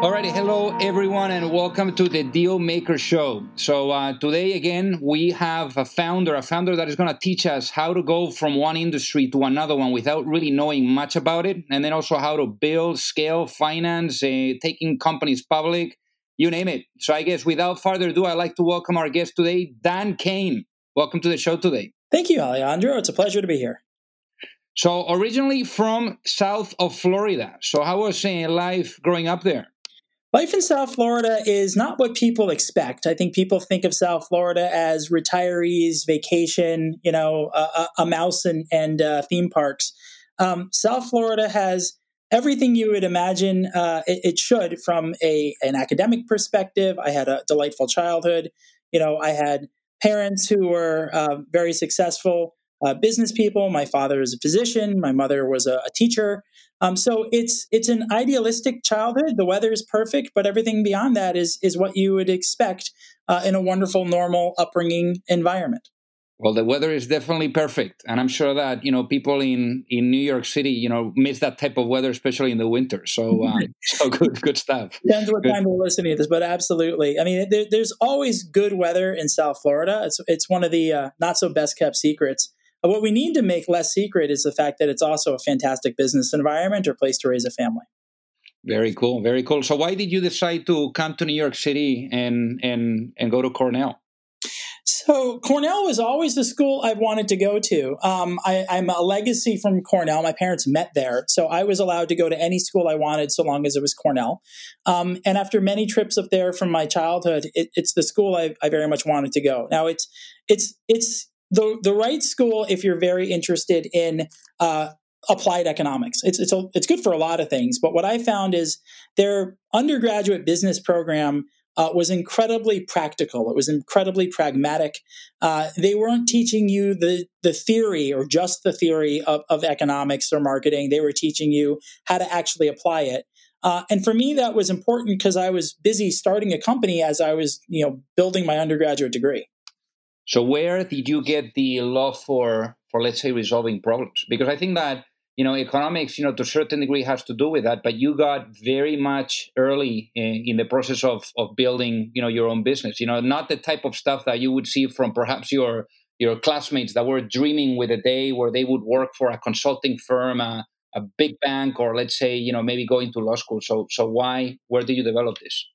Alrighty, hello everyone, and welcome to the Deal Maker Show. So uh, today, again, we have a founder, a founder that is going to teach us how to go from one industry to another one without really knowing much about it, and then also how to build, scale, finance, uh, taking companies public, you name it. So I guess without further ado, I'd like to welcome our guest today, Dan Cane. Welcome to the show today. Thank you, Alejandro. It's a pleasure to be here. So originally from south of Florida. So how was uh, life growing up there? Life in South Florida is not what people expect. I think people think of South Florida as retirees, vacation, you know, a, a mouse and, and uh, theme parks. Um, South Florida has everything you would imagine uh, it, it, should from a an academic perspective. I had a delightful childhood. You know, I had parents who were uh, very successful uh, business people. My father is a physician. My mother was a, a teacher. Um, so it's it's an idealistic childhood. The weather is perfect, but everything beyond that is is what you would expect uh, in a wonderful, normal upbringing environment. Well, the weather is definitely perfect, and I'm sure that you know people in in New York City, you know, miss that type of weather, especially in the winter. So, um, so good, good stuff. Depends what good. time we're listening to this, but absolutely. I mean, there, there's always good weather in South Florida. It's it's one of the uh, not so best kept secrets. What we need to make less secret is the fact that it's also a fantastic business environment or place to raise a family. Very cool, very cool. So, why did you decide to come to New York City and and and go to Cornell? So Cornell was always the school I wanted to go to. Um, I, am a legacy from Cornell. My parents met there, so I was allowed to go to any school I wanted, so long as it was Cornell. Um, and after many trips up there from my childhood, it, it's the school I, I, very much wanted to go. Now it's it's it's the the right school if you're very interested in uh, applied economics. It's it's a, it's good for a lot of things, but what I found is their undergraduate business program uh, was incredibly practical. It was incredibly pragmatic. Uh, they weren't teaching you the the theory or just the theory of, of economics or marketing. They were teaching you how to actually apply it. Uh, and for me, that was important because I was busy starting a company as I was, you know, building my undergraduate degree. So where did you get the love for for let's say resolving problems? Because I think that you know economics, you know, to a certain degree has to do with that, but you got very much early in, in the process of of building you know your own business. You know, not the type of stuff that you would see from perhaps your your classmates that were dreaming with a day where they would work for a consulting firm, a, a big bank, or let's say you know maybe going to law school. So so why where did you develop this?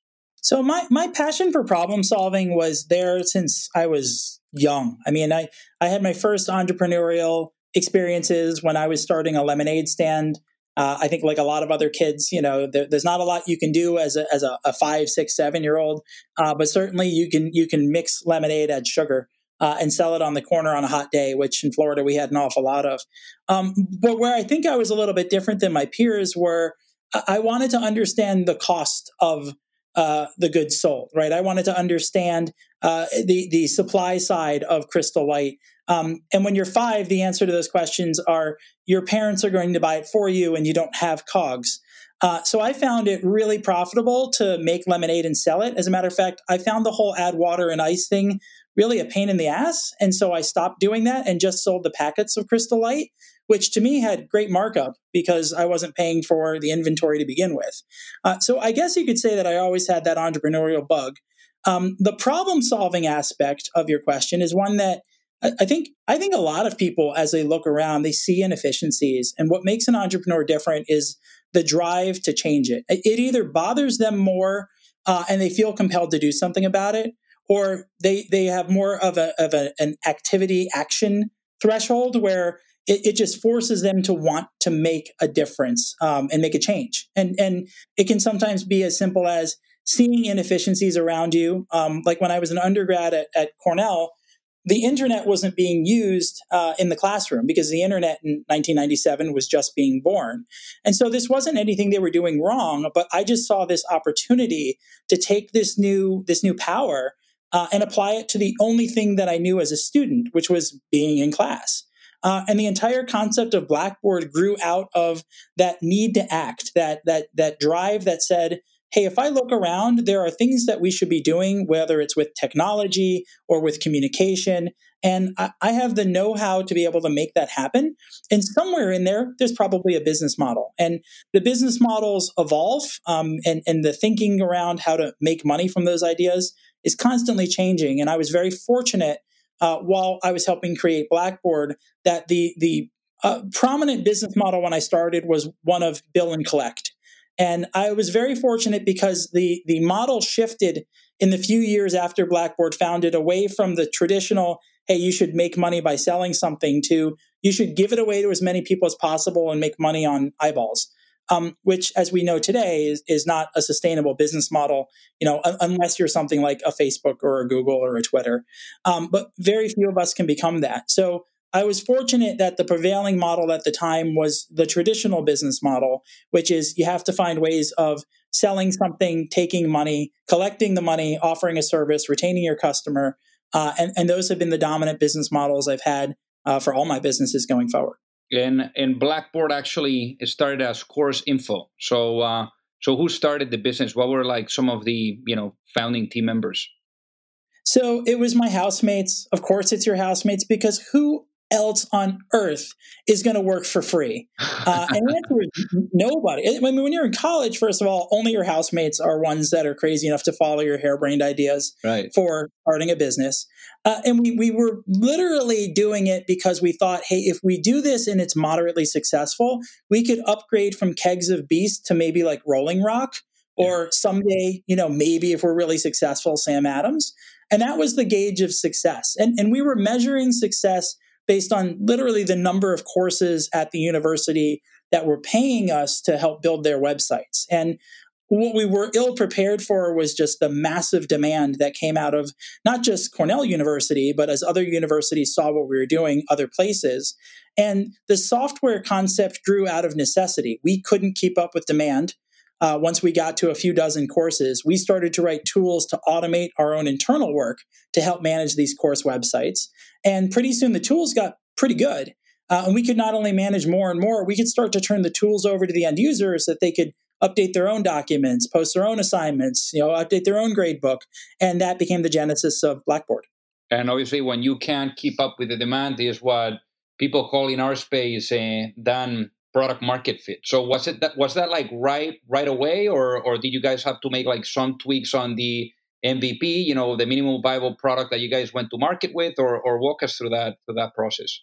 So my my passion for problem solving was there since I was young. I mean, I, I had my first entrepreneurial experiences when I was starting a lemonade stand. Uh, I think, like a lot of other kids, you know, there, there's not a lot you can do as a, as a, a five, six, seven year old, uh, but certainly you can you can mix lemonade, add sugar, uh, and sell it on the corner on a hot day, which in Florida we had an awful lot of. Um, but where I think I was a little bit different than my peers were, I wanted to understand the cost of uh, the good soul, right? I wanted to understand uh, the the supply side of Crystal Light. Um, and when you're five, the answer to those questions are your parents are going to buy it for you, and you don't have cogs. Uh, so I found it really profitable to make lemonade and sell it. As a matter of fact, I found the whole add water and ice thing really a pain in the ass, and so I stopped doing that and just sold the packets of Crystal Light, which to me had great markup because I wasn't paying for the inventory to begin with. Uh, so I guess you could say that I always had that entrepreneurial bug. Um, the problem solving aspect of your question is one that I think I think a lot of people, as they look around, they see inefficiencies, and what makes an entrepreneur different is the drive to change it. It either bothers them more, uh, and they feel compelled to do something about it, or they they have more of a of a, an activity action threshold where it, it, just forces them to want to make a difference um, and make a change. And and it can sometimes be as simple as seeing inefficiencies around you. Um, like when I was an undergrad at, at Cornell, the internet wasn't being used uh, in the classroom because the internet in 1997 was just being born. And so this wasn't anything they were doing wrong, but I just saw this opportunity to take this new this new power uh, and apply it to the only thing that I knew as a student, which was being in class. Uh, and the entire concept of Blackboard grew out of that need to act, that that that drive that said, hey, if I look around, there are things that we should be doing, whether it's with technology or with communication. And I, I have the know how to be able to make that happen. And somewhere in there, there's probably a business model. And the business models evolve, um, and, and the thinking around how to make money from those ideas is constantly changing. And I was very fortunate uh, while I was helping create Blackboard that the, the uh, prominent business model when I started was one of bill and collect. And I was very fortunate because the, the model shifted in the few years after Blackboard founded away from the traditional, hey, you should make money by selling something to you should give it away to as many people as possible and make money on eyeballs. Um, which, as we know today, is, is not a sustainable business model. You know, un- unless you're something like a Facebook or a Google or a Twitter. Um, but very few of us can become that. So I was fortunate that the prevailing model at the time was the traditional business model, which is you have to find ways of selling something, taking money, collecting the money, offering a service, retaining your customer. Uh, and, and those have been the dominant business models I've had uh, for all my businesses going forward. And, and Blackboard actually started as Course Info. So, uh, so who started the business? What were like some of the you know founding team members? So it was my housemates. Of course, it's your housemates because who else on earth is going to work for free? Uh, and the answer is nobody. I mean, when you're in college, first of all, only your housemates are ones that are crazy enough to follow your harebrained ideas right. for starting a business. Uh, and we, we were literally doing it because we thought, hey, if we do this and it's moderately successful, we could upgrade from kegs of beast to maybe like Rolling Rock. Or someday, you know, maybe if we're really successful, Sam Adams. And that was the gauge of success. And, and we were measuring success based on literally the number of courses at the university that were paying us to help build their websites. And what we were ill prepared for was just the massive demand that came out of not just Cornell University, but as other universities saw what we were doing other places. And the software concept grew out of necessity. We couldn't keep up with demand. Uh, once we got to a few dozen courses, we started to write tools to automate our own internal work to help manage these course websites. And pretty soon the tools got pretty good. Uh, and we could not only manage more and more, we could start to turn the tools over to the end users so that they could update their own documents, post their own assignments, you know, update their own grade book. And that became the genesis of Blackboard. And obviously, when you can't keep up with the demand, is what people call in our space uh, then product market fit. So was it that was that like right right away, or or did you guys have to make like some tweaks on the MVP, you know, the minimum viable product that you guys went to market with, or, or walk us through that through that process.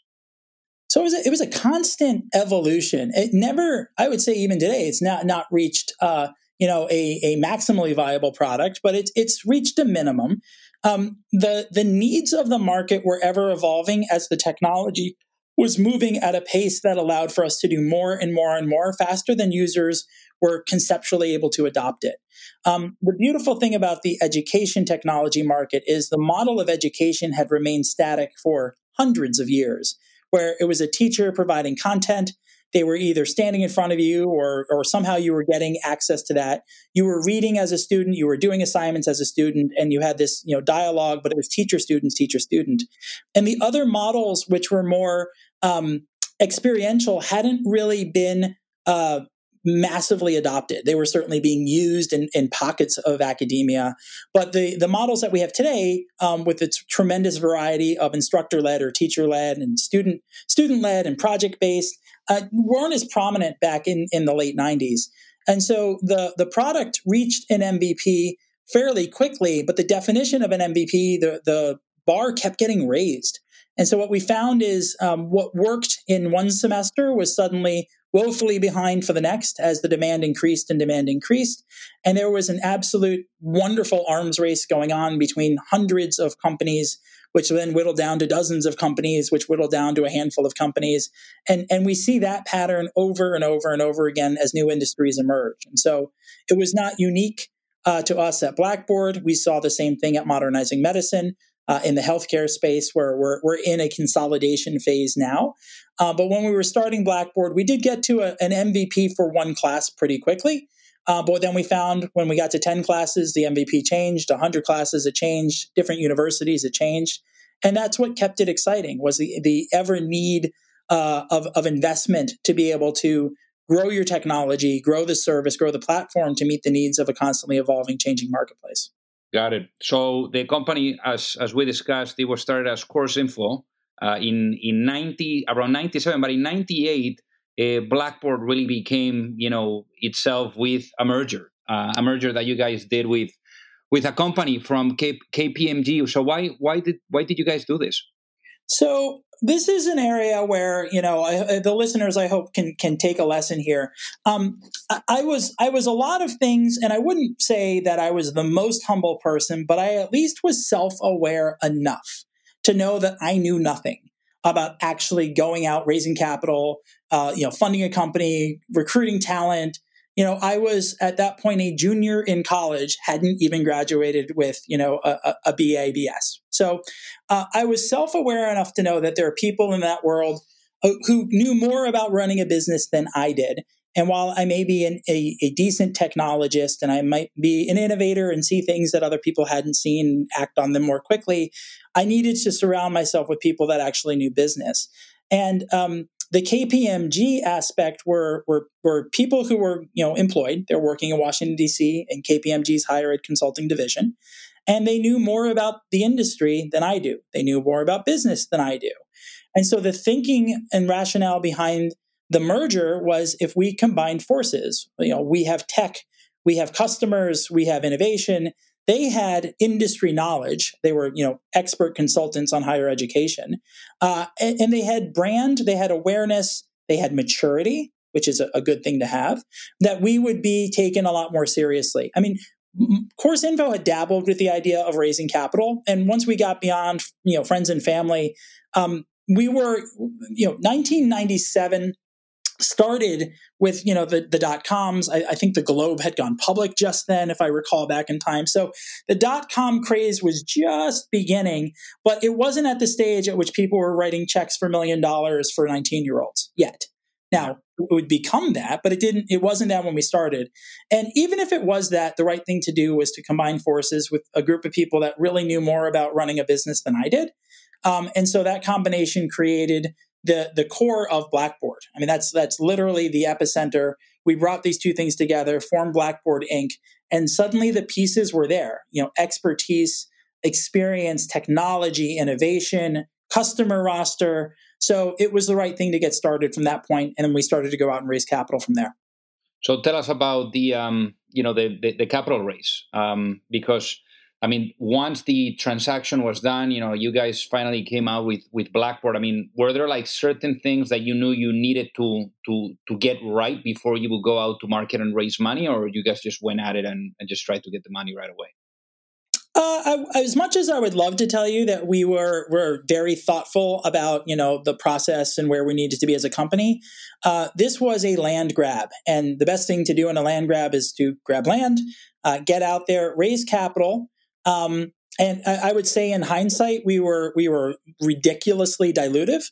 So it was a, it was a constant evolution. It never, I would say, even today, it's not not reached, uh, you know, a, a maximally viable product, but it's it's reached a minimum. Um, the the needs of the market were ever evolving as the technology was moving at a pace that allowed for us to do more and more and more faster than users were conceptually able to adopt it. Um, the beautiful thing about the education technology market is the model of education had remained static for hundreds of years, where it was a teacher providing content. They were either standing in front of you or, or somehow you were getting access to that. You were reading as a student, you were doing assignments as a student, and you had this you know, dialogue, but it was teacher students, teacher student. And the other models, which were more um, experiential, hadn't really been uh, massively adopted. They were certainly being used in, in pockets of academia. But the, the models that we have today, um, with its tremendous variety of instructor led or teacher led and student student led and project based, uh, weren't as prominent back in, in the late 90s. And so the, the product reached an MVP fairly quickly, but the definition of an MVP, the, the bar kept getting raised. And so what we found is um, what worked in one semester was suddenly woefully behind for the next as the demand increased and demand increased. And there was an absolute wonderful arms race going on between hundreds of companies, which then whittled down to dozens of companies, which whittled down to a handful of companies. And, and we see that pattern over and over and over again as new industries emerge. And so it was not unique uh, to us at Blackboard. We saw the same thing at Modernizing Medicine uh, in the healthcare space where we're, we're in a consolidation phase now. Uh, but when we were starting Blackboard, we did get to a, an MVP for one class pretty quickly. Uh, but then we found when we got to 10 classes, the MVP changed, 100 classes, it changed, different universities, it changed. And that's what kept it exciting was the, the ever need uh, of, of investment to be able to grow your technology, grow the service, grow the platform to meet the needs of a constantly evolving, changing marketplace. Got it. So the company, as as we discussed, it was started as Course Info uh, in in ninety around ninety seven, but in ninety eight, uh, Blackboard really became you know itself with a merger, uh, a merger that you guys did with with a company from K- KPMG. So why why did why did you guys do this? So this is an area where you know I, the listeners I hope can can take a lesson here. Um, I, I, was I was a lot of things, and I wouldn't say that I was the most humble person, but I at least was self aware enough to know that I knew nothing about actually going out raising capital, uh, you know, funding a company, recruiting talent, you know, I was at that point a junior in college, hadn't even graduated with, you know, a, a BA, BS. So uh, I was self aware enough to know that there are people in that world who knew more about running a business than I did. And while I may be an, a, a, decent technologist and I might be an innovator and see things that other people hadn't seen, and act on them more quickly, I needed to surround myself with people that actually knew business. And um, the KPMG aspect were, were, were people who were you know employed. They're working in Washington D.C. in KPMG's higher ed consulting division, and they knew more about the industry than I do. They knew more about business than I do, and so the thinking and rationale behind the merger was if we combine forces, you know, we have tech, we have customers, we have innovation they had industry knowledge. They were, you know, expert consultants on higher education, uh, and, and, they had brand, they had awareness, they had maturity, which is a, a, good thing to have. That we would be taken a lot more seriously. I mean, Course Info had dabbled with the idea of raising capital, and once we got beyond, you know, friends and family, um, we were, you know, 1997 started with you know the, the dot coms I, I, think the globe had gone public just then if i recall back in time. So the dot com craze was just beginning but it wasn't at the stage at which people were writing checks for million dollars for 19 year olds yet. Now it would become that but it didn't it wasn't that when we started. And even if it was that the right thing to do was to combine forces with a group of people that really knew more about running a business than i did. Um, and so that combination created the the core of Blackboard. I mean, that's that's literally the epicenter. We brought these two things together, formed Blackboard Inc., and suddenly the pieces were there. You know, expertise, experience, technology, innovation, customer roster. So it was the right thing to get started from that point, and then we started to go out and raise capital from there. So tell us about the um, you know the the, the capital raise um, because I mean, once the transaction was done, you know, you guys finally came out with with Blackboard. I mean, were there like certain things that you knew you needed to to to get right before you would go out to market and raise money, or you guys just went at it and, and just tried to get the money right away? Uh, I, as much as I would love to tell you that we were were very thoughtful about you know the process and where we needed to be as a company, uh, this was a land grab, and the best thing to do in a land grab is to grab land, uh, get out there, raise capital, um, and I, would say, in hindsight, we were we were ridiculously dilutive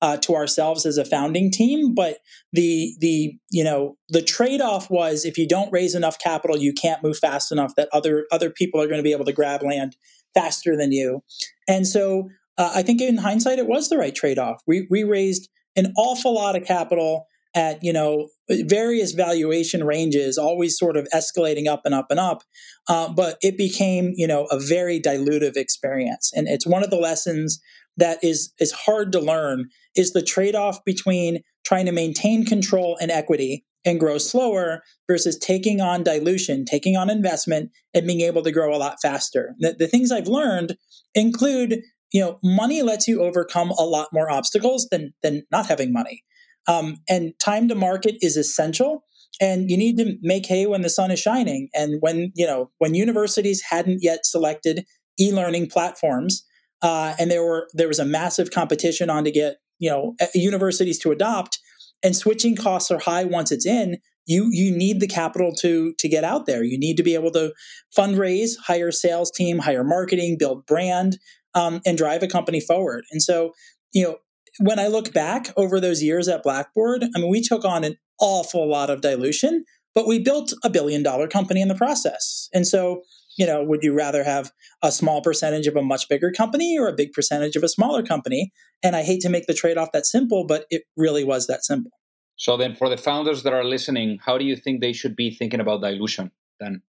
uh, to ourselves as a founding team. But the the you know the trade off was if you don't raise enough capital, you can't move fast enough that other other people are going to be able to grab land faster than you. And so uh, I think in hindsight, it was the right trade off. We we raised an awful lot of capital at you know various valuation ranges, always sort of escalating up and up and up. Uh, but it became you know a very dilutive experience, and it's one of the lessons that is is hard to learn is the trade off between trying to maintain control and equity and grow slower versus taking on dilution, taking on investment, and being able to grow a lot faster. The, the things I've learned include you know money lets you overcome a lot more obstacles than than not having money um, and time to market is essential. And you need to make hay when the sun is shining. And when, you know, when universities hadn't yet selected e-learning platforms, uh, and there were there was a massive competition on to get, you know, universities to adopt, and switching costs are high once it's in, you you need the capital to to get out there. You need to be able to fundraise, hire sales team, hire marketing, build brand, um, and drive a company forward. And so, you know, when I look back over those years at Blackboard, I mean, we took on an awful lot of dilution, but we built a billion dollar company in the process. And so, you know, would you rather have a small percentage of a much bigger company or a big percentage of a smaller company? And I hate to make the trade off that simple, but it really was that simple. So then for the founders that are listening, how do you think they should be thinking about dilution then?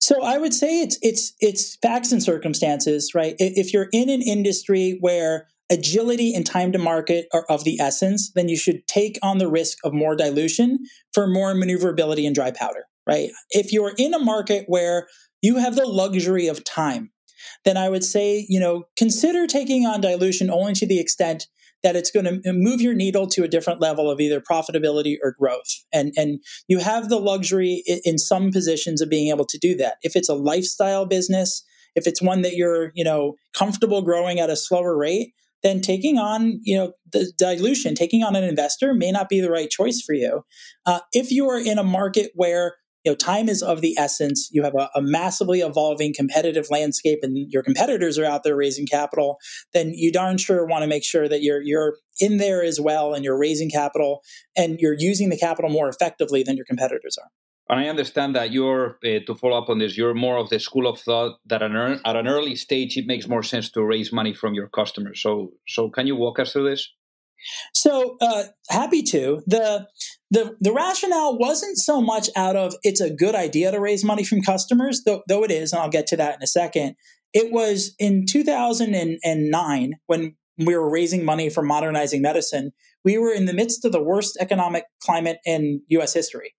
So I would say it's it's it's facts and circumstances, right? If you're in an industry where agility and time to market are of the essence, then you should take on the risk of more dilution for more maneuverability and dry powder, right? If you're in a market where you have the luxury of time, then I would say, you know, consider taking on dilution only to the extent that it's going to move your needle to a different level of either profitability or growth. And, and you have the luxury in some positions of being able to do that. If it's a lifestyle business, if it's one that you're, you know, comfortable growing at a slower rate, then taking on you know the dilution taking on an investor may not be the right choice for you. Uh, if you are in a market where you know time is of the essence you have a, a, massively evolving competitive landscape and your competitors are out there raising capital then you darn sure want to make sure that you're you're in there as well and you're raising capital and you're using the capital more effectively than your competitors are and I understand that you're, uh, to follow up on this, you're more of the school of thought that an er- at an early stage it makes more sense to raise money from your customers. So, so can you walk us through this? So uh, happy to. the the The rationale wasn't so much out of it's a good idea to raise money from customers, though, though it is, and I'll get to that in a second. It was in 2009 when we were raising money for modernizing medicine. We were in the midst of the worst economic climate in U.S. history.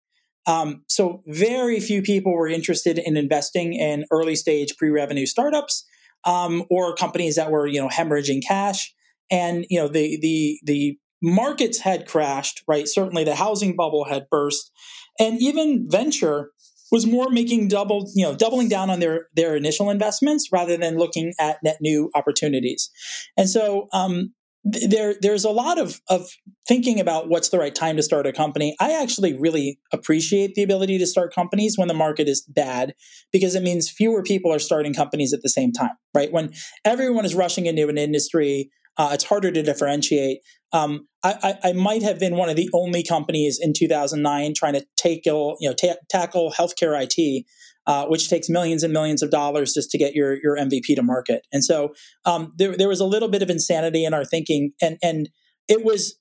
Um, so very few people were interested in investing in early stage pre-revenue startups um, or companies that were you know hemorrhaging cash. And you know the the the markets had crashed, right? Certainly the housing bubble had burst, and even venture was more making double you know doubling down on their their initial investments rather than looking at net new opportunities. And so um, there there's a lot of of thinking about what's the right time to start a company. I actually really appreciate the ability to start companies when the market is bad because it means fewer people are starting companies at the same time, right? When everyone is rushing into an industry, uh, it's harder to differentiate. Um, I, I, I, might have been one of the only companies in 2009 trying to take you know ta- tackle healthcare IT uh, which takes millions and millions of dollars just to get your your MVP to market. And so um, there there was a little bit of insanity in our thinking, and and it was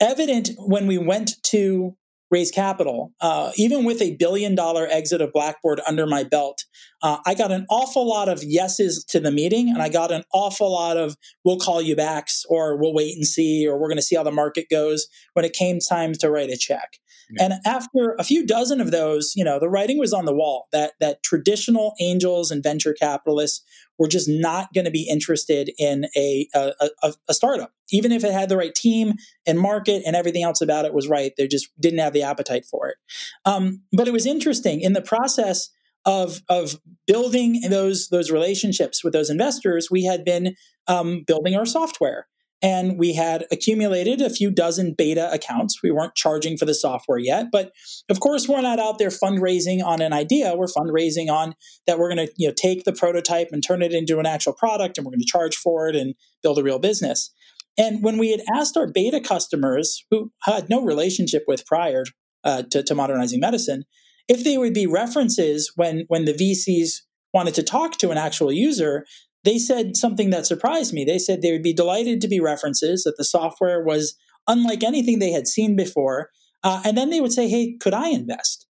evident when we went to raise capital. Uh, even with a billion dollar exit of Blackboard under my belt, uh, I got an awful lot of yeses to the meeting, and I got an awful lot of "we'll call you backs" or "we'll wait and see" or "we're going to see how the market goes" when it came time to write a check. And after a few dozen of those, you know, the writing was on the wall that that traditional angels and venture capitalists were just not going to be interested in a, a, a, a startup, even if it had the right team and market and everything else about it was right. They just didn't have the appetite for it. Um, but it was interesting in the process of of building those those relationships with those investors. We had been um, building our software and we had accumulated a few dozen beta accounts. We weren't charging for the software yet, but of course, we're not out there fundraising on an idea. We're fundraising on that we're going to you know take the prototype and turn it into an actual product, and we're going to charge for it and build a real business. And when we had asked our beta customers, who had no relationship with prior uh, to, to modernizing medicine, if they would be references when when the VCs wanted to talk to an actual user, they said something that surprised me. They said they would be delighted to be references, that the software was unlike anything they had seen before. Uh, and then they would say, "Hey, could I invest?"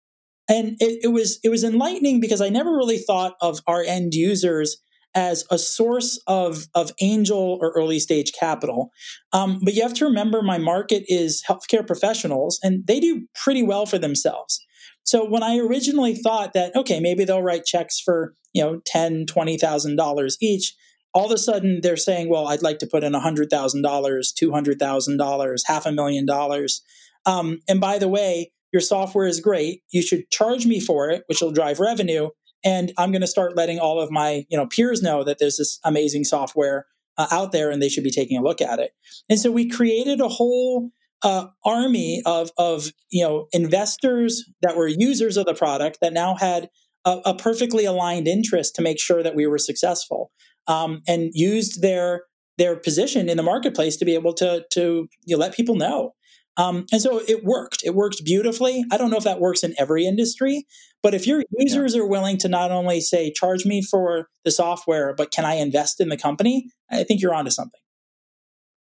And it, it was it was enlightening because I never really thought of our end users as a source of, of angel or early stage capital. Um, but you have to remember my market is healthcare professionals, and they do pretty well for themselves. So when I originally thought that, okay, maybe they'll write checks for, you know, ten, twenty thousand dollars each, all of a sudden they're saying, well, I'd like to put in hundred thousand dollars, half a million dollars. Um, and by the way, your software is great. You should charge me for it, which will drive revenue and i'm going to start letting all of my you know peers know that there's this amazing software uh, out there and they should be taking a look at it and so we created a whole uh, army of of you know investors that were users of the product that now had a, a perfectly aligned interest to make sure that we were successful um, and used their their position in the marketplace to be able to to you know, let people know um, and so it worked. It worked beautifully. I don't know if that works in every industry, but if your users yeah. are willing to not only say, charge me for the software, but can I invest in the company? I think you're onto something.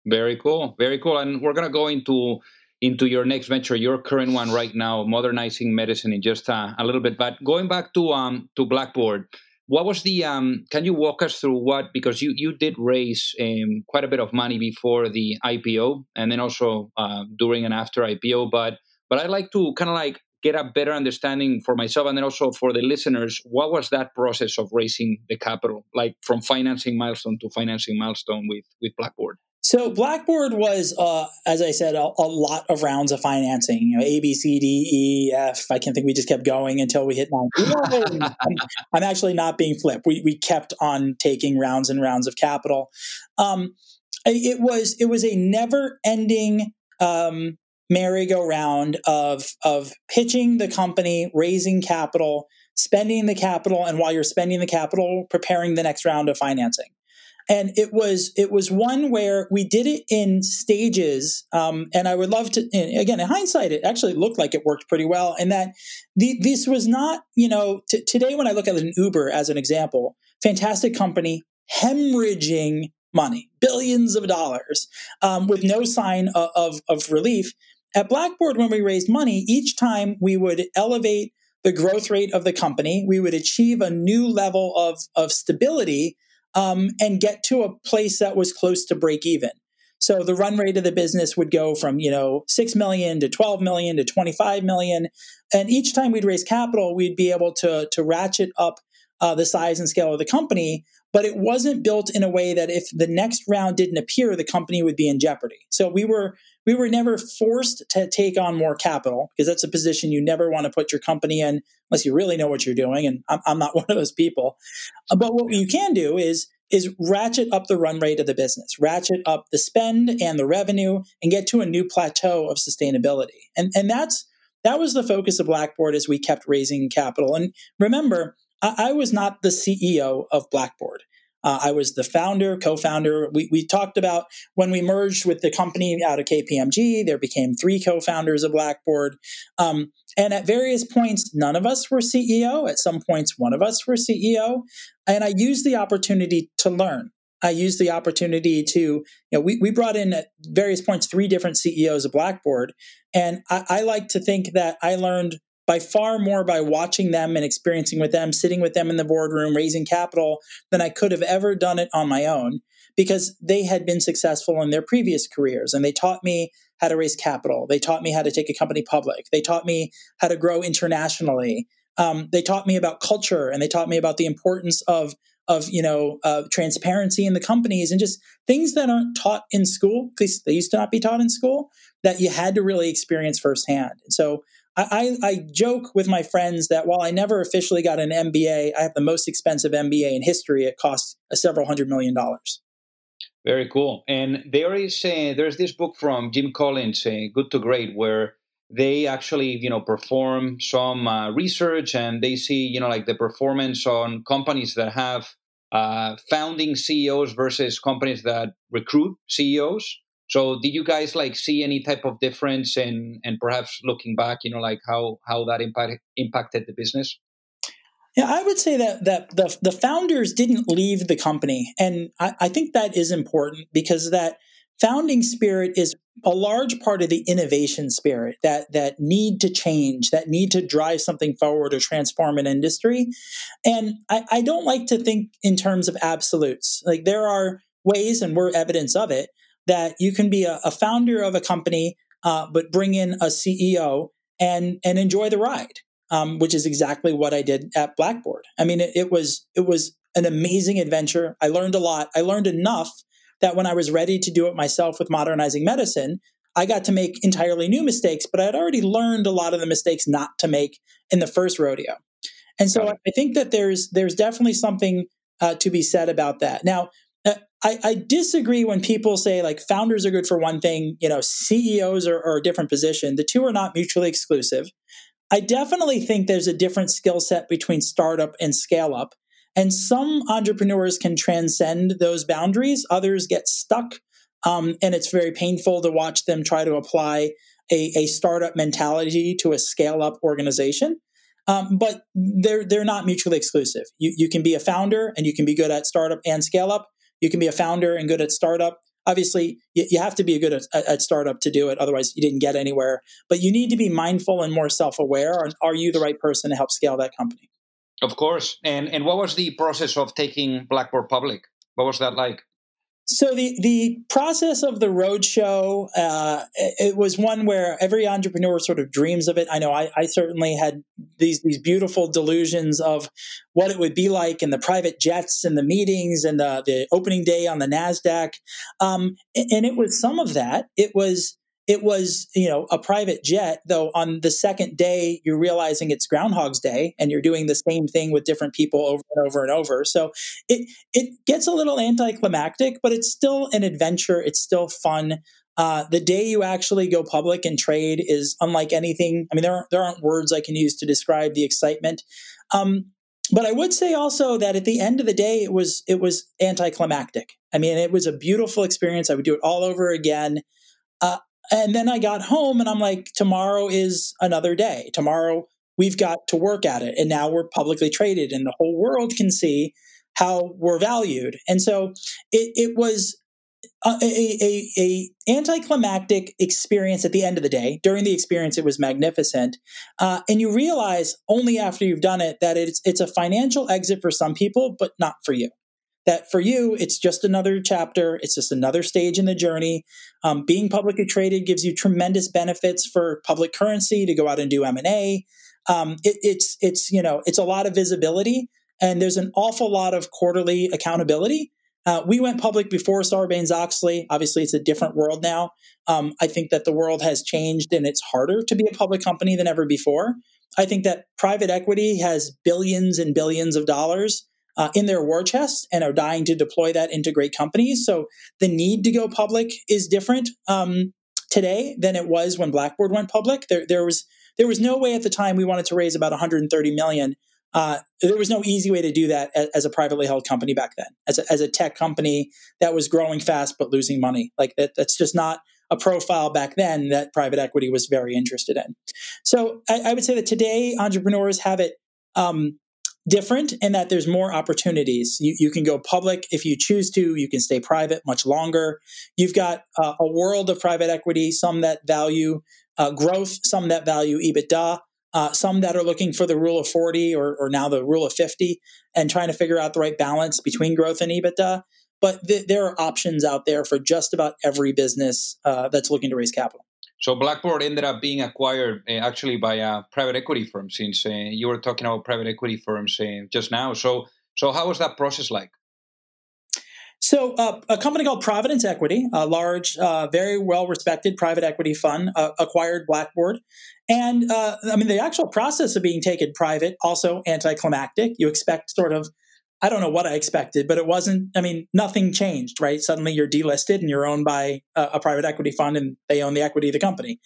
Very cool. Very cool. And we're going to go into into your next venture, your current one right now, modernizing medicine in just a, a little bit. But going back to um to Blackboard, what was the um, can you walk us through what because you you did raise um, quite a bit of money before the ipo and then also uh, during and after ipo but but i'd like to kind of like get a better understanding for myself and then also for the listeners what was that process of raising the capital like from financing milestone to financing milestone with with blackboard so Blackboard was, uh, as I said, a, a, lot of rounds of financing. You know, A, B, C, D, E, F. I can think we just kept going until we hit nine. I'm, I'm, actually not being flip. We we kept on taking rounds and rounds of capital. Um, it was it was a never ending um, merry-go-round of of pitching the company, raising capital, spending the capital, and while you're spending the capital, preparing the next round of financing and it was it was one where we did it in stages um, and i would love to again in hindsight it actually looked like it worked pretty well and that the, this was not you know t- today when i look at an uber as an example fantastic company hemorrhaging money billions of dollars um, with no sign of, of, of relief. At blackboard when we raised money each time we would elevate the growth rate of the company we would achieve a new level of, of stability um, and get to a place that was close to break even. So the run rate of the business would go from, you know, 6 million to 12 million to 25 million. And each time we'd raise capital, we'd be able to, to ratchet up uh, the size and scale of the company. But it wasn't built in a way that if the next round didn't appear, the company would be in jeopardy. So we were we were never forced to take on more capital because that's a position you never want to put your company in unless you really know what you're doing. And I'm, I'm not one of those people. Uh, but what you can do is is ratchet up the run rate of the business, ratchet up the spend and the revenue, and get to a new plateau of sustainability. And and that's that was the focus of Blackboard as we kept raising capital. And remember, I, I was not the CEO of Blackboard. Uh, I was the founder, co-founder. We, we talked about when we merged with the company out of KPMG, there became three co-founders of Blackboard. Um, and at various points, none of us were CEO. At some points, one of us were CEO. And I used the opportunity to learn. I used the opportunity to, you know, we, we brought in at various points three different CEOs of Blackboard. And I, I like to think that I learned by far more by watching them and experiencing with them, sitting with them in the boardroom, raising capital than I could have ever done it on my own because they had been successful in their previous careers and they taught me how to raise capital. They taught me how to take a company public. They taught me how to grow internationally. Um, they taught me about culture and they taught me about the importance of of you know uh, transparency in the companies and just things that aren't taught in school because they used to not be taught in school that you had to really experience firsthand. And so I, I, joke with my friends that while I never officially got an MBA, I have the most expensive MBA in history. It costs several hundred million dollars. Very cool. And there is a, there's this book from Jim Collins, Good to Great, where they actually you know perform some uh, research and they see you know like the performance on companies that have uh, founding CEOs versus companies that recruit CEOs. So did you guys like see any type of difference and and perhaps looking back, you know, like how how that impact, impacted the business? Yeah, I would say that that the the founders didn't leave the company, and I, I think that is important because that founding spirit is a large part of the innovation spirit that that need to change that need to drive something forward or transform an industry. And I, I don't like to think in terms of absolutes. Like there are ways and we're evidence of it that you can be a, a founder of a company uh, but bring in a ceo and and enjoy the ride um, which is exactly what i did at blackboard i mean it, it was it was an amazing adventure i learned a lot i learned enough that when I was ready to do it myself with modernizing medicine, I got to make entirely new mistakes, but I had already learned a lot of the mistakes not to make in the first rodeo. And so I think that there's there's definitely something uh, to be said about that. Now, I, I, disagree when people say like founders are good for one thing, you know, CEOs are, are a different position. The two are not mutually exclusive. I definitely think there's a different skill set between startup and scale up. And some entrepreneurs can transcend those boundaries, others get stuck. Um, and it's very painful to watch them try to apply a, a startup mentality to a scale up organization. Um, but they're they're not mutually exclusive. You you can be a founder and you can be good at startup and scale up. You can be a founder and good at startup. Obviously, you, you have to be good at, at, startup to do it. Otherwise, you didn't get anywhere. But you need to be mindful and more self aware. Are you the right person to help scale that company? Of course. And and what was the process of taking Blackboard public? What was that like? So the the process of the roadshow, uh, it was one where every entrepreneur sort of dreams of it. I know I, I, certainly had these these beautiful delusions of what it would be like in the private jets and the meetings and the, the opening day on the Nasdaq, um, and it was some of that. It was it was you know a private jet though on the second day you're realizing it's groundhog's day and you're doing the same thing with different people over and over and over. So it it gets a little anticlimactic but it's still an adventure. It's still fun uh, the day you actually go public and trade is unlike anything i mean there aren't, there aren't words i can use to describe the excitement um, but I would say also that at the end of the day, it was it was anticlimactic. I mean, it was a beautiful experience. I would do it all over again. Uh, and then I got home and I'm like, tomorrow is another day. Tomorrow we've got to work at it. And now we're publicly traded and the whole world can see how we're valued. And so it, it was a, a, a, anticlimactic experience at the end of the day. During the experience, it was magnificent, uh, and you realize only after you've done it that it's it's a financial exit for some people, but not for you that for you, it's just another chapter. It's just another stage in the journey. Um, being publicly traded gives you tremendous benefits for public currency to go out and do M and A. Um, it, it's it's you know it's a lot of visibility, and there's an awful lot of quarterly accountability. Uh, we went public before Sarbanes Oxley. Obviously, it's a different world now. Um, I think that the world has changed, and it's harder to be a public company than ever before. I think that private equity has billions and billions of dollars uh, in their war chest and are dying to deploy that into great companies. So the need to go public is different um, today than it was when Blackboard went public. There, there was there was no way at the time we wanted to raise about 130 million. Uh, there was no easy way to do that as, as, a privately held company back then, as a, as a tech company that was growing fast but losing money. Like that, that's just not a profile back then that private equity was very interested in. So I, I would say that today entrepreneurs have it um, different in that there's more opportunities. You, you can go public if you choose to, you can stay private much longer. You've got uh, a world of private equity, some that value uh, growth, some that value EBITDA. Uh, some that are looking for the rule of 40 or, or, now the rule of 50 and trying to figure out the right balance between growth and EBITDA. But th- there are options out there for just about every business uh, that's looking to raise capital. So Blackboard ended up being acquired uh, actually by a private equity firm. Since uh, you were talking about private equity firms uh, just now, so so how was that process like? So, uh, a company called Providence Equity, a large, uh, very well respected private equity fund, uh, acquired Blackboard. And I mean, the actual process of being taken private also anticlimactic. You expect sort of I don't know what I expected, but it wasn't. I mean, nothing changed, right? Suddenly you're delisted and you're owned by a, a private equity fund, and they own the equity of the company.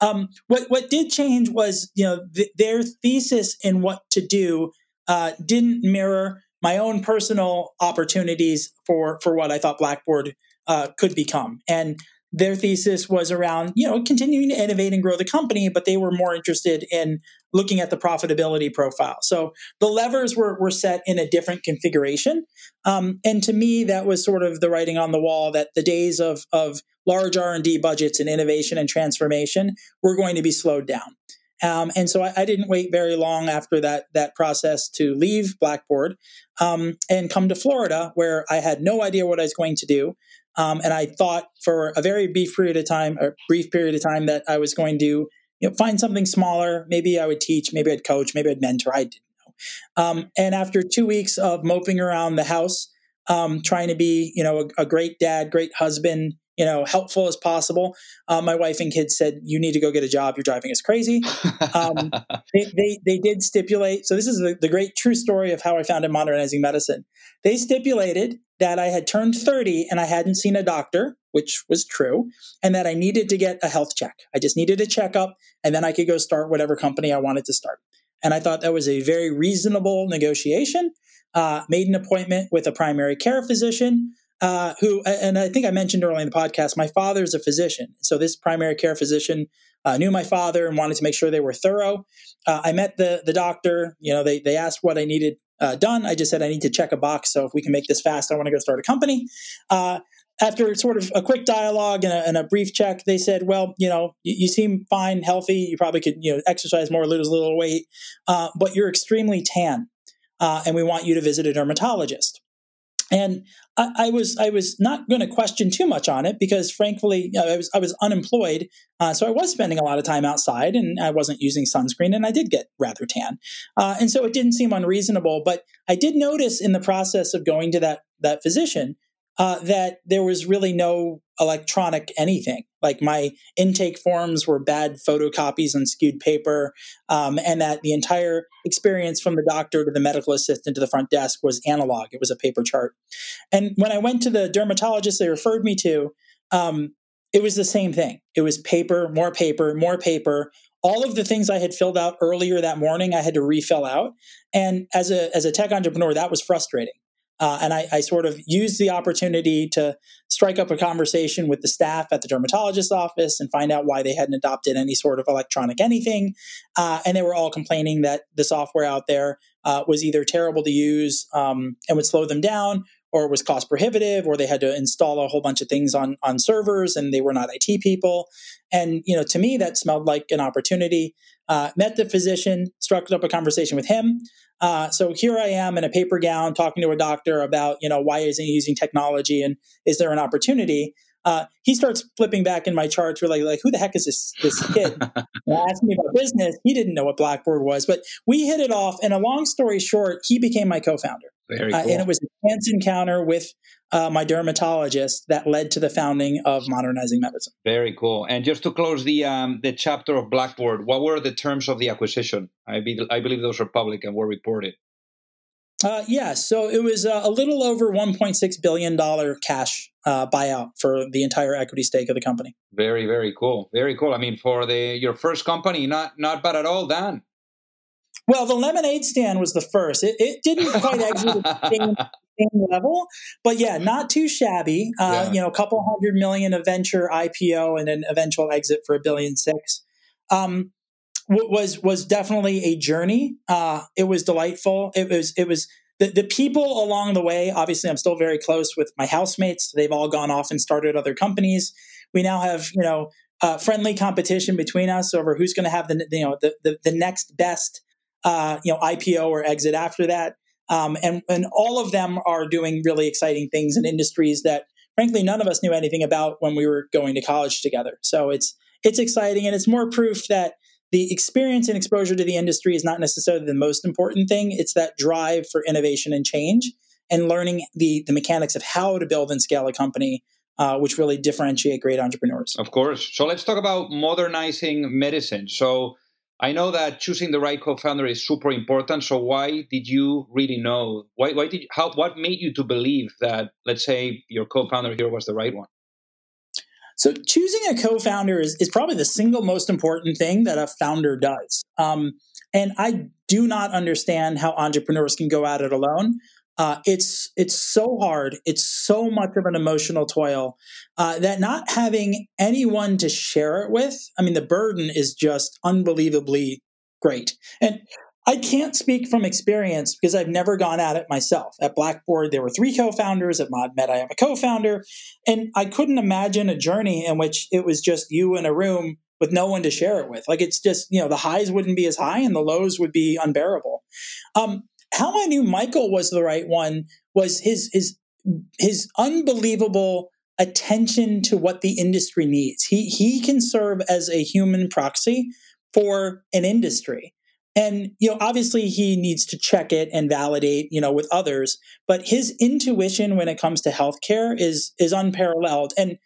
Um, what what did change was, you know, th- their thesis in what to do uh, didn't mirror my own personal opportunities for for what I thought Blackboard uh, could become, and their thesis was around you know continuing to innovate and grow the company but they were more interested in looking at the profitability profile. So the levers were, were set in a different configuration. Um, and to me that was sort of the writing on the wall that the days of of large R&D budgets and innovation and transformation were going to be slowed down. Um, and so I, I, didn't wait very long after that that process to leave Blackboard um, and come to Florida, where I had no idea what I was going to do. Um, and I thought for a very brief period of time, a brief period of time, that I was going to you know, find something smaller. Maybe I would teach, maybe I'd coach, maybe I'd mentor. I didn't know. Um, and after two weeks of moping around the house, um, trying to be, you know, a, a, great dad, great husband, you know, helpful as possible. Uh, my wife and kids said, "You need to go get a job. You're driving us crazy." Um, they, they, they did stipulate. So this is the, the great true story of how I found founded modernizing medicine. They stipulated that I had turned 30 and I hadn't seen a doctor, which was true, and that I needed to get a health check. I just needed a checkup, and then I could go start whatever company I wanted to start. And I thought that was a very reasonable negotiation. Uh, made an appointment with a primary care physician uh, who, and I think I mentioned earlier in the podcast, my father is a physician. So this primary care physician uh, knew my father and wanted to make sure they were thorough. Uh, I met the the doctor. You know, they they asked what I needed uh, done. I just said I need to check a box. So if we can make this fast, I want to go start a company. Uh, after sort of a quick dialogue and a, and a, brief check, they said, "Well, you know, you, you, seem fine, healthy. You probably could, you know, exercise more, lose a little weight, uh, but you're extremely tan, and we want you to visit a dermatologist." And I, I, was I was not going to question too much on it because, frankly, you know, I was I was unemployed, uh, so I was spending a lot of time outside, and I wasn't using sunscreen, and I did get rather tan, uh, and so it didn't seem unreasonable. But I did notice in the process of going to that that physician uh, that there was really no electronic anything. Like my intake forms were bad photocopies on skewed paper, um, and that the entire experience from the doctor to the medical assistant to the front desk was analog. It was a paper chart. And when I went to the dermatologist they referred me to, um, it was the same thing. It was paper, more paper, more paper. All of the things I had filled out earlier that morning, I had to refill out. And as a as a tech entrepreneur, that was frustrating uh, and I, I, sort of used the opportunity to strike up a conversation with the staff at the dermatologist's office and find out why they hadn't adopted any sort of electronic anything. Uh, and they were all complaining that the software out there uh, was either terrible to use um, and would slow them down, or was cost prohibitive, or they had to install a whole bunch of things on on servers and they were not IT people. And you know, to me, that smelled like an opportunity. Uh, met the physician, struck up a conversation with him. Uh, so here I am in a paper gown talking to a doctor about, you know, why isn't he using technology and is there an opportunity? Uh, he starts flipping back in my charts. We're like, like, who the heck is this this kid? asking me about business. He didn't know what Blackboard was, but we hit it off. And a long story short, he became my co-founder. Very cool. Uh, and it was a chance encounter with uh, my dermatologist that led to the founding of Modernizing Medicine. Very cool. And just to close the um, the chapter of Blackboard, what were the terms of the acquisition? I, be, I believe those are public and were reported. Uh, yeah, so it was uh, a little over $1.6 billion cash uh, buyout for the entire equity stake of the company. Very, very cool. Very cool. I mean, for the your first company, not not bad at all, Dan. Well, the lemonade stand was the first. It, it didn't quite exit the same, same, level, but yeah, not too shabby. Uh, yeah. You know, a couple hundred million of venture IPO and an eventual exit for a billion six. Um, was was definitely a journey. Uh, it was delightful. It was it was the, the people along the way. Obviously, I'm still very close with my housemates. They've all gone off and started other companies. We now have you know uh, friendly competition between us over who's going to have the you know the, the, the next best uh, you know IPO or exit after that. Um, and and all of them are doing really exciting things in industries that frankly none of us knew anything about when we were going to college together. So it's it's exciting and it's more proof that the experience and exposure to the industry is not necessarily the most important thing. It's that drive for innovation and change and learning the, the mechanics of how to build and scale a company, uh, which really differentiate great entrepreneurs. Of course. So let's talk about modernizing medicine. So I know that choosing the right co-founder is super important. So why did you really know? Why, why did you, how, what made you to believe that, let's say, your co-founder here was the right one? So choosing a co-founder is, is probably the single most important thing that a founder does. Um, and I do not understand how entrepreneurs can go at it alone. Uh, it's it's so hard. It's so much of an emotional toil uh, that not having anyone to share it with. I mean, the burden is just unbelievably great. And I can't speak from experience because I've never gone at it myself. At Blackboard, there were three co founders. At ModMed, I have a co founder. And I couldn't imagine a journey in which it was just you in a room with no one to share it with. Like it's just, you know, the highs wouldn't be as high and the lows would be unbearable. Um, how I knew Michael was the right one was his his his unbelievable attention to what the industry needs. He he can serve as a human proxy for an industry. And you know, obviously he needs to check it and validate, you know, with others, but his intuition when it comes to healthcare is is unparalleled. And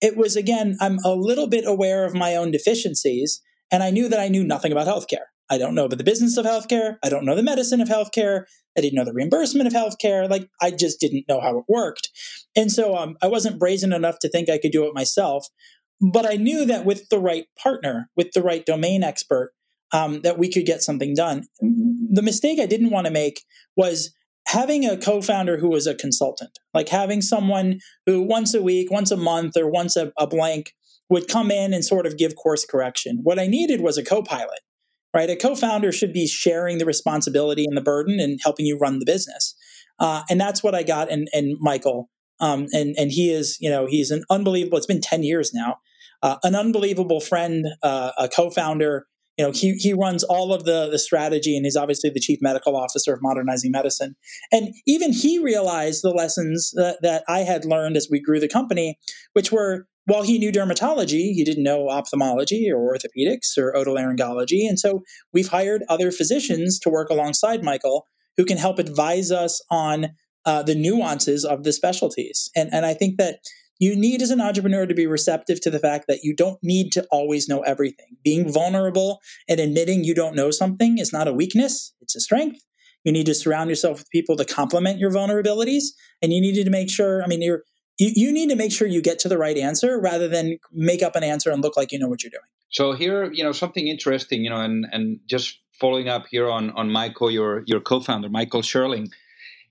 it was again, I'm a little bit aware of my own deficiencies, and I knew that I knew nothing about healthcare. I don't know about the business of healthcare. I don't know the medicine of healthcare. I didn't know the reimbursement of healthcare. Like I just didn't know how it worked. And so um, I wasn't brazen enough to think I could do it myself. But I knew that with the right partner, with the right domain expert, um, that we could get something done. The mistake I didn't want to make was having a co-founder who was a consultant, like having someone who once a week, once a month, or once a, a blank would come in and sort of give course correction. What I needed was a co-pilot right? A co-founder should be sharing the responsibility and the burden and helping you run the business. Uh, and that's what I got in, in Michael. Um, and and he is, you know, he's an unbelievable. It's been ten years now. Uh, an unbelievable friend, uh, a co-founder. You know, he he runs all of the the strategy, and he's obviously the chief medical officer of Modernizing Medicine. And even he realized the lessons that, that I had learned as we grew the company, which were while he knew dermatology, he didn't know ophthalmology or orthopedics or otolaryngology. And so we've hired other physicians to work alongside Michael who can help advise us on uh, the nuances of the specialties. And, and I think that you need as an entrepreneur to be receptive to the fact that you don't need to always know everything. Being vulnerable and admitting you don't know something is not a weakness, it's a strength. You need to surround yourself with people to complement your vulnerabilities. And you need to make sure, I mean, you're you, you need to make sure you get to the right answer rather than make up an answer and look like you know what you're doing. So here, you know, something interesting, you know, and and just following up here on on Michael, your your co-founder, Michael Sherling,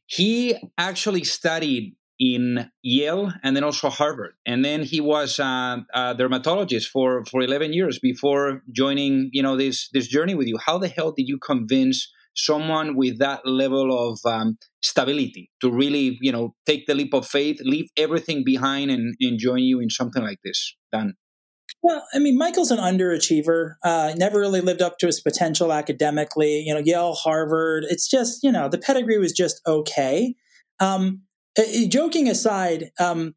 he actually studied in Yale and then also Harvard, and then he was uh, a dermatologist for for 11 years before joining, you know, this this journey with you. How the hell did you convince someone with that level of um, stability to really, you know, take the leap of faith, leave everything behind, and, and join you in something like this? Dan. Well, I mean, Michael's an underachiever. Uh, never really lived up to his potential academically. You know, Yale, Harvard. It's just, you know, the pedigree was just okay. Um, joking aside, um,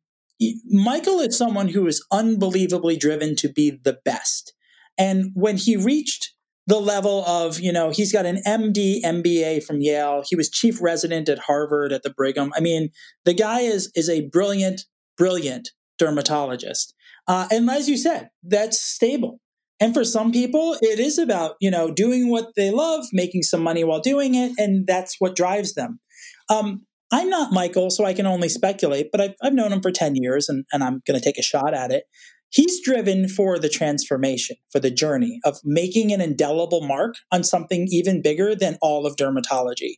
Michael is someone who is unbelievably driven to be the best. And when he reached the level of, you know, he's got an MD, MBA from Yale. He was chief resident at Harvard at the Brigham. I mean, the guy is is a brilliant, brilliant dermatologist. Uh, and as you said, that's stable. And for some people, it is about, you know, doing what they love, making some money while doing it, and that's what drives them. Um, I'm not Michael, so I can only speculate, but I've, I've known him for 10 years and, and I'm going to take a shot at it. He's driven for the transformation, for the journey of making an indelible mark on something even bigger than all of dermatology.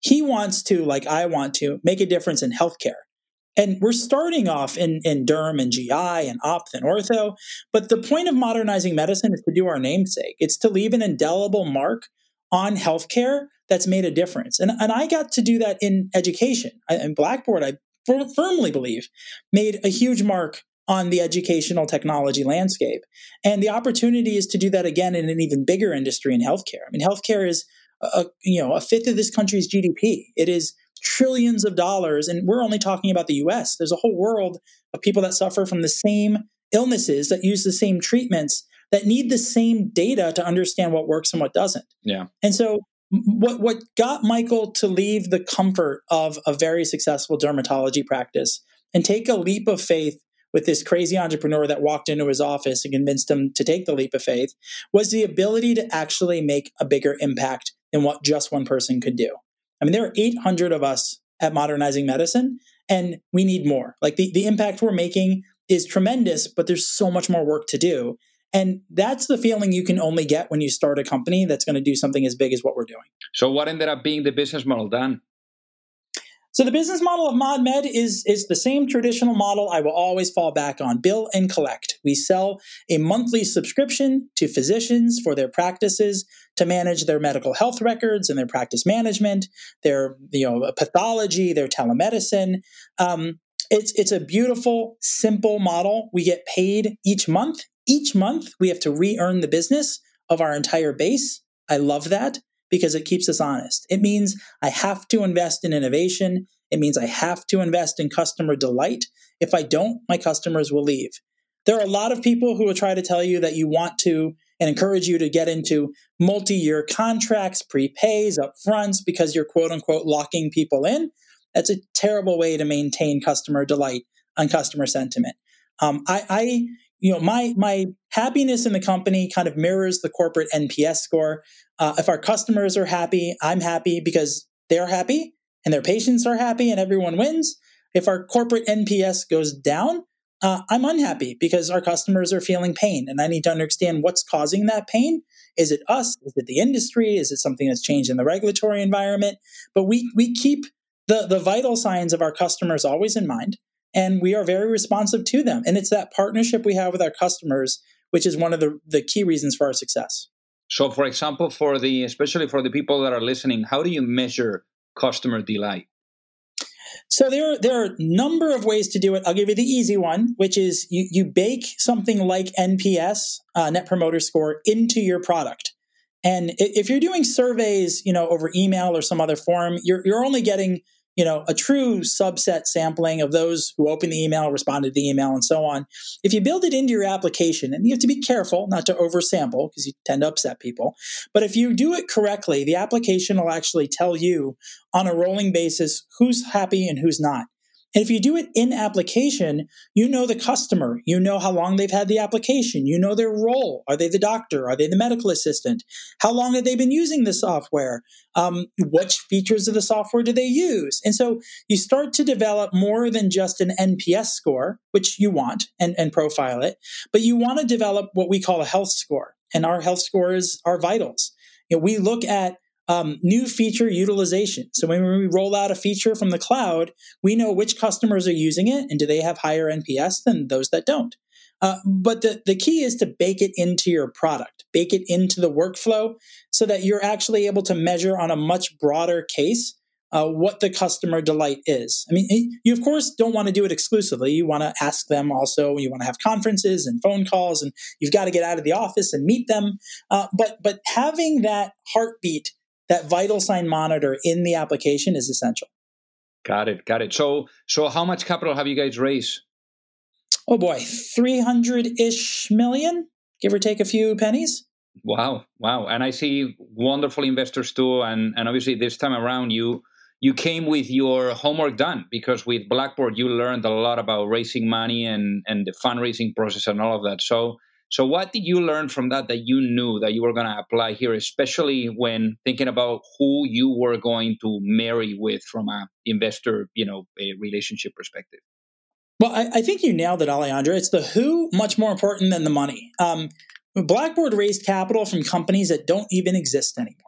He wants to, like I want to, make a difference in healthcare. And we're starting off in, in derm and GI and opt and ortho. But the point of modernizing medicine is to do our namesake. It's to leave an indelible mark on healthcare that's made a difference. And, and I got to do that in education. And Blackboard, I firmly believe, made a huge mark on the educational technology landscape. And the opportunity is to do that again in an even bigger industry in healthcare. I mean, healthcare is a, you know a fifth of this country's GDP. It is trillions of dollars, and we're only talking about the U.S. There's a whole world of people that suffer from the same illnesses that use the same treatments that need the same data to understand what works and what doesn't. Yeah. And so what what got Michael to leave the comfort of a very successful dermatology practice and take a leap of faith with this crazy entrepreneur that walked into his office and convinced him to take the leap of faith was the ability to actually make a bigger impact than what just one person could do. I mean, there are 800 of us at Modernizing Medicine, and we need more. Like the, the impact we're making is tremendous, but there's so much more work to do. And that's the feeling you can only get when you start a company that's going to do something as big as what we're doing. So, what ended up being the business model, Dan? So the business model of ModMed is is the same traditional model I will always fall back on: bill and collect. We sell a monthly subscription to physicians for their practices to manage their medical health records and their practice management, their you know pathology, their telemedicine. Um, it's it's a beautiful, simple model. We get paid each month. Each month we have to re-earn the business of our entire base. I love that because it keeps us honest. It means I have to invest in innovation. It means I have to invest in customer delight. If I don't, my customers will leave. There are a lot of people who will try to tell you that you want to and encourage you to get into multi year contracts, prepays, upfronts, because you're quote unquote locking people in. That's a terrible way to maintain customer delight on customer sentiment. Um, I, I you know my my happiness in the company kind of mirrors the corporate nps score. Uh, if our customers are happy i'm happy because they're happy and their patients are happy and everyone wins. If our corporate nps goes down uh, i'm unhappy because our customers are feeling pain and i need to understand what's causing that pain. Is it us? Is it the industry? Is it something that's changed in the regulatory environment? But we we keep the the vital signs of our customers always in mind and we are very responsive to them. And it's that partnership we have with our customers, which is one of the, the key reasons for our success. So, for example, for the especially for the people that are listening, how do you measure customer delight? So there, there are a number of ways to do it. I'll give you the easy one, which is you, you bake something like NPS, uh, Net Promoter Score, into your product. And if you're doing surveys, you know, over email or some other form, you're, you're only getting you know, a true subset sampling of those who opened the email, responded to the email, and so on. If you build it into your application, and you have to be careful not to oversample because you tend to upset people, but if you do it correctly, the application will actually tell you on a rolling basis who's happy and who's not. And if you do it in application, you know the customer, you know how long they've had the application, you know their role. Are they the doctor? Are they the medical assistant? How long have they been using the software? Um, which features of the software do they use? And so you start to develop more than just an NPS score, which you want and, and profile it, but you want to develop what we call a health score. And our health scores are vitals. You know, we look at um, new feature utilization. So when we roll out a feature from the cloud, we know which customers are using it and do they have higher NPS than those that don't. Uh, but the, the key is to bake it into your product, bake it into the workflow so that you're actually able to measure on a much broader case uh, what the customer delight is. I mean, you of course don't want to do it exclusively. You want to ask them also. You want to have conferences and phone calls, and you've got to get out of the office and meet them. Uh, but but having that heartbeat that vital sign monitor in the application is essential. Got it. Got it. So, so how much capital have you guys raised? Oh boy, 300 ish million, give or take a few pennies. Wow. Wow. And I see wonderful investors too. And, and obviously this time around, you, you came with your homework done because with Blackboard, you learned a lot about raising money and, and the fundraising process and all of that. So, so, what did you learn from that that you knew that you were going to apply here, especially when thinking about who you were going to marry with from a investor, you know, a relationship perspective? Well, I, I think you nailed it, Alejandro. It's the who much more important than the money. Um, Blackboard raised capital from companies that don't even exist anymore.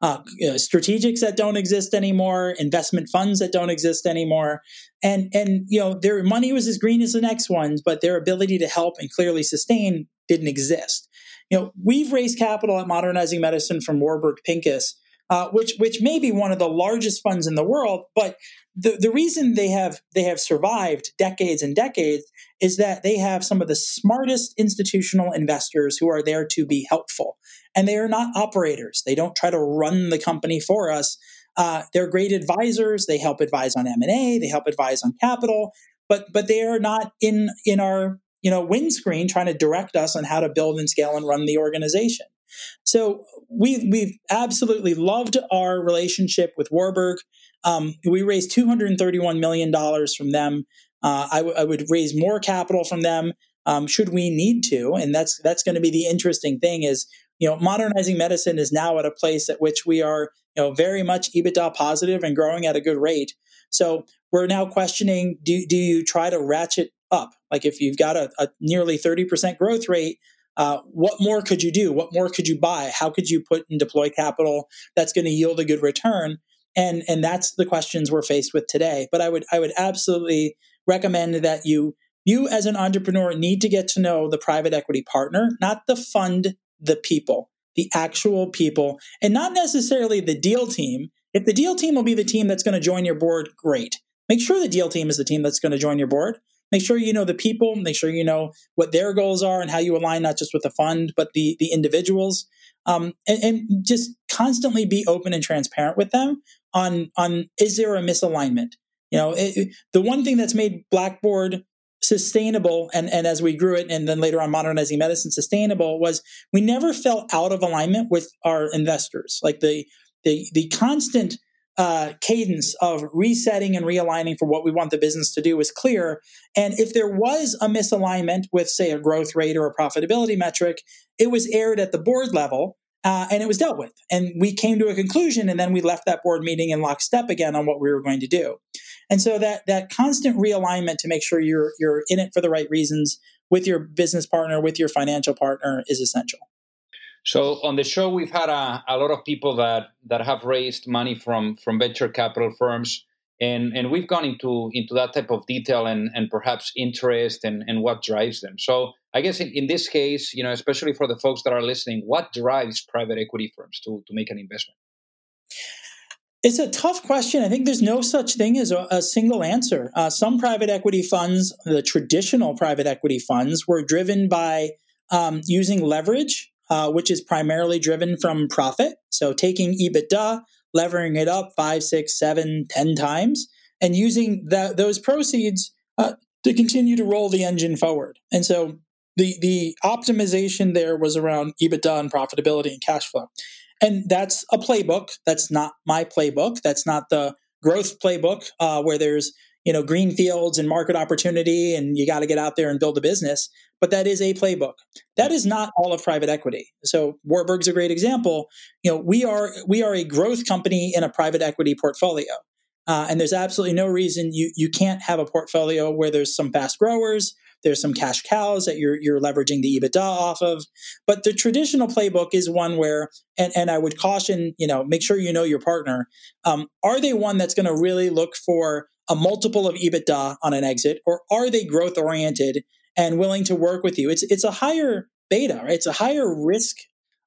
Uh, you know, strategics that don't exist anymore, investment funds that don't exist anymore, and and you know their money was as green as the next ones, but their ability to help and clearly sustain didn't exist. You know, we've raised capital at Modernizing Medicine from Warburg Pincus, uh, which which may be one of the largest funds in the world, but the, the reason they have they have survived decades and decades is that they have some of the smartest institutional investors who are there to be helpful, and they are not operators. They don't try to run the company for us. Uh, they're great advisors. They help advise on M and A. They help advise on capital, but but they are not in in our you know, windscreen trying to direct us on how to build and scale and run the organization. So we we've absolutely loved our relationship with Warburg. Um, we raised two hundred and thirty-one million dollars from them. Uh, I, w- I would raise more capital from them um, should we need to, and that's that's going to be the interesting thing. Is you know, modernizing medicine is now at a place at which we are you know very much EBITDA positive and growing at a good rate. So we're now questioning: do do you try to ratchet up. Like if you've got a, a nearly 30% growth rate, uh, what more could you do? What more could you buy? How could you put and deploy capital that's going to yield a good return? and and that's the questions we're faced with today. But I would I would absolutely recommend that you you as an entrepreneur need to get to know the private equity partner, not the fund, the people, the actual people, and not necessarily the deal team. If the deal team will be the team that's going to join your board, great. Make sure the deal team is the team that's going to join your board. Make sure you know the people, make sure you know what their goals are and how you align not just with the fund, but the, the individuals. Um, and, and just constantly be open and transparent with them on, on is there a misalignment? You know, it, the one thing that's made Blackboard sustainable and, and as we grew it and then later on modernizing medicine sustainable was we never fell out of alignment with our investors like the the the constant uh, cadence of resetting and realigning for what we want the business to do was clear. And if there was a misalignment with, say, a growth rate or a profitability metric, it was aired at the board level uh, and it was dealt with. And we came to a conclusion, and then we left that board meeting in lockstep again on what we were going to do. And so that that constant realignment to make sure you're you're in it for the right reasons with your business partner, with your financial partner, is essential. So on the show, we've had a, a lot of people that that have raised money from from venture capital firms, and and we've gone into into that type of detail and and perhaps interest and and what drives them. So I guess in, in this case, you know, especially for the folks that are listening, what drives private equity firms to to make an investment? It's a tough question. I think there's no such thing as a, a single answer. Uh, some private equity funds, the traditional private equity funds, were driven by um, using leverage uh, which is primarily driven from profit. So taking EBITDA, levering it up five, six, seven, ten times, and using that those proceeds uh, to continue to roll the engine forward. And so the the optimization there was around EBITDA and profitability and cash flow. And that's a playbook. That's not my playbook. That's not the growth playbook uh, where there's you know green fields and market opportunity and you got to get out there and build a business but that is a playbook that is not all of private equity so warburg's a great example you know we are we are a growth company in a private equity portfolio uh, and there's absolutely no reason you you can't have a portfolio where there's some fast growers there's some cash cows that you're you're leveraging the EBITDA off of. But the traditional playbook is one where, and, and I would caution, you know, make sure you know your partner. Um, are they one that's going to really look for a multiple of EBITDA on an exit, or are they growth oriented and willing to work with you? It's it's a higher beta, right? It's a higher risk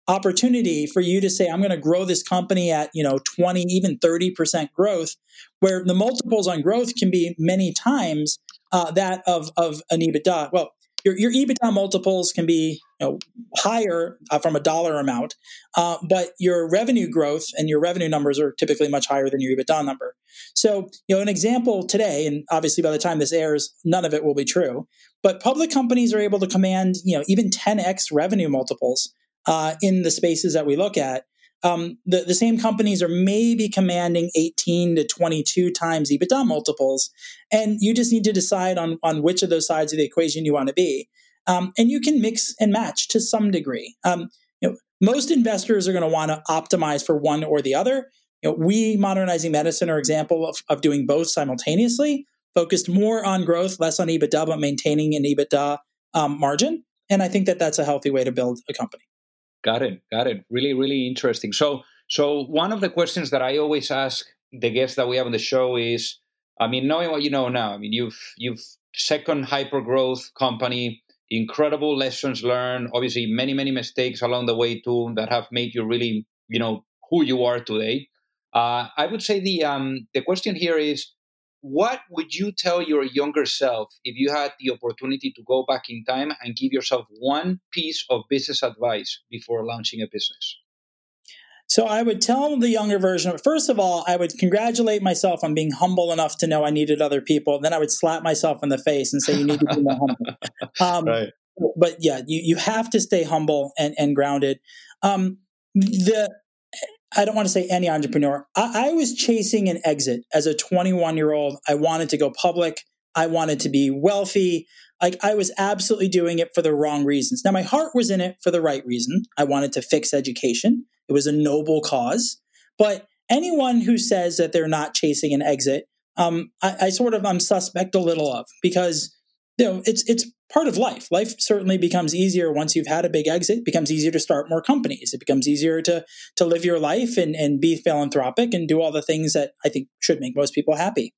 opportunity for you to say i'm going to grow this company at you know 20 even 30% growth where the multiples on growth can be many times uh, that of of an ebitda well your, your EBITDA multiples can be you know, higher uh, from a dollar amount, uh, but your revenue growth and your revenue numbers are typically much higher than your EBITDA number. So, you know, an example today, and obviously by the time this airs, none of it will be true, but public companies are able to command, you know, even 10x revenue multiples uh, in the spaces that we look at um, the, the same companies are maybe commanding 18 to 22 times EBITDA multiples. And you just need to decide on, on which of those sides of the equation you want to be. Um, and you can mix and match to some degree. Um, you know, most investors are going to want to optimize for one or the other. You know, we, Modernizing Medicine, are example of, of doing both simultaneously, focused more on growth, less on EBITDA, but maintaining an EBITDA um, margin. And I think that that's a healthy way to build a company. Got it. Got it. Really, really interesting. So, so one of the questions that I always ask the guests that we have on the show is, I mean, knowing what you know now, I mean, you've you've second hyper growth company, incredible lessons learned, obviously many many mistakes along the way too that have made you really, you know, who you are today. Uh, I would say the um, the question here is, what would you tell your younger self if you had the opportunity to go back in time and give yourself one piece of business advice before launching a business? So I would tell the younger version, first of all, I would congratulate myself on being humble enough to know I needed other people. Then I would slap myself in the face and say, you need to be more humble. Um, right. But yeah, you, you have to stay humble and, and grounded. Um, the I don't want to say any entrepreneur. I, I was chasing an exit as a 21 year old. I wanted to go public. I wanted to be wealthy. Like I was absolutely doing it for the wrong reasons. Now my heart was in it for the right reason. I wanted to fix education. It was a noble cause. But anyone who says that they're not chasing an exit, um, I, I sort of I'm suspect a little of because you know it's it's part of life. Life certainly becomes easier once you've had a big exit. It becomes easier to start more companies. It becomes easier to to live your life and, and be philanthropic and do all the things that I think should make most people happy.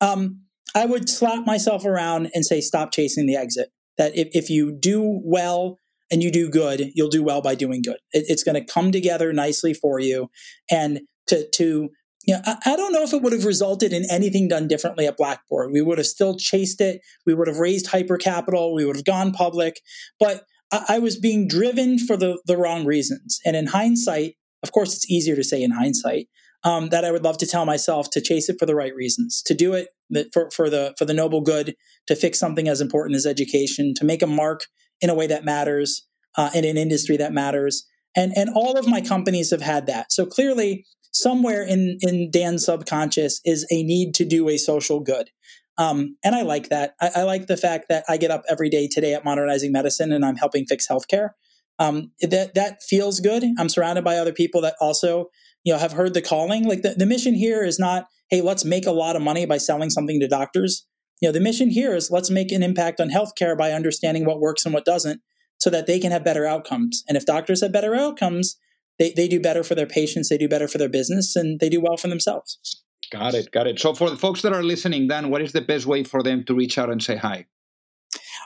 Um, I would slap myself around and say, stop chasing the exit. That if, if you do well and you do good, you'll do well by doing good. It, it's going to come together nicely for you. And to to know, I, I, don't know if it would have resulted in anything done differently at Blackboard. We would have still chased it. We would have raised hyper capital. We would have gone public. But I, I was being driven for the, the wrong reasons. And in hindsight, of course, it's easier to say in hindsight um, that I would love to tell myself to chase it for the right reasons, to do it for, for the for the noble good, to fix something as important as education, to make a mark in a way that matters uh, in an industry that matters. And and all of my companies have had that. So clearly, somewhere in in Dan's subconscious is a need to do a social good. Um, and I like that. I, I, like the fact that I get up every day today at Modernizing Medicine and I'm helping fix healthcare. Um, that that feels good. I'm surrounded by other people that also you know have heard the calling. Like the, the mission here is not, hey, let's make a lot of money by selling something to doctors. You know, the mission here is let's make an impact on healthcare by understanding what works and what doesn't, so that they can have better outcomes. And if doctors have better outcomes, they, they do better for their patients, they do better for their business, and they do well for themselves. Got it, got it. So for the folks that are listening, Dan, what is the best way for them to reach out and say hi?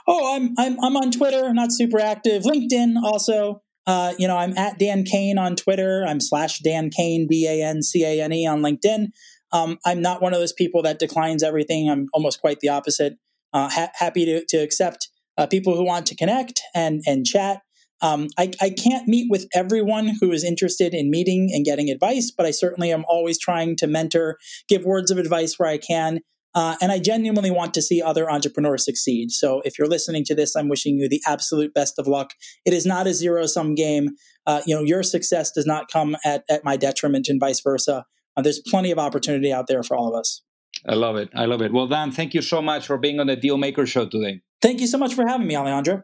Oh, I'm I'm I'm on Twitter, not super active. LinkedIn also. Uh, you know, I'm at Dan Cane on Twitter. I'm slash Dan Cane, D A N C A N E on LinkedIn. Um, I'm not one of those people that declines everything. I'm almost quite the opposite. Uh, ha- happy to, to accept uh, people who want to connect and and chat. Um, I, I can't meet with everyone who is interested in meeting and getting advice, but I certainly am always trying to mentor, give words of advice where I can. Uh, and I genuinely want to see other entrepreneurs succeed. So if you're listening to this, I'm wishing you the absolute best of luck. It is not a zero sum game. Uh, you know, your success does not come at, at my detriment and vice versa. Uh, there's plenty of opportunity out there for all of us. I love it. I love it. Well, Dan, thank you so much for being on the Dealmaker Show today. Thank you so much for having me, Alejandro.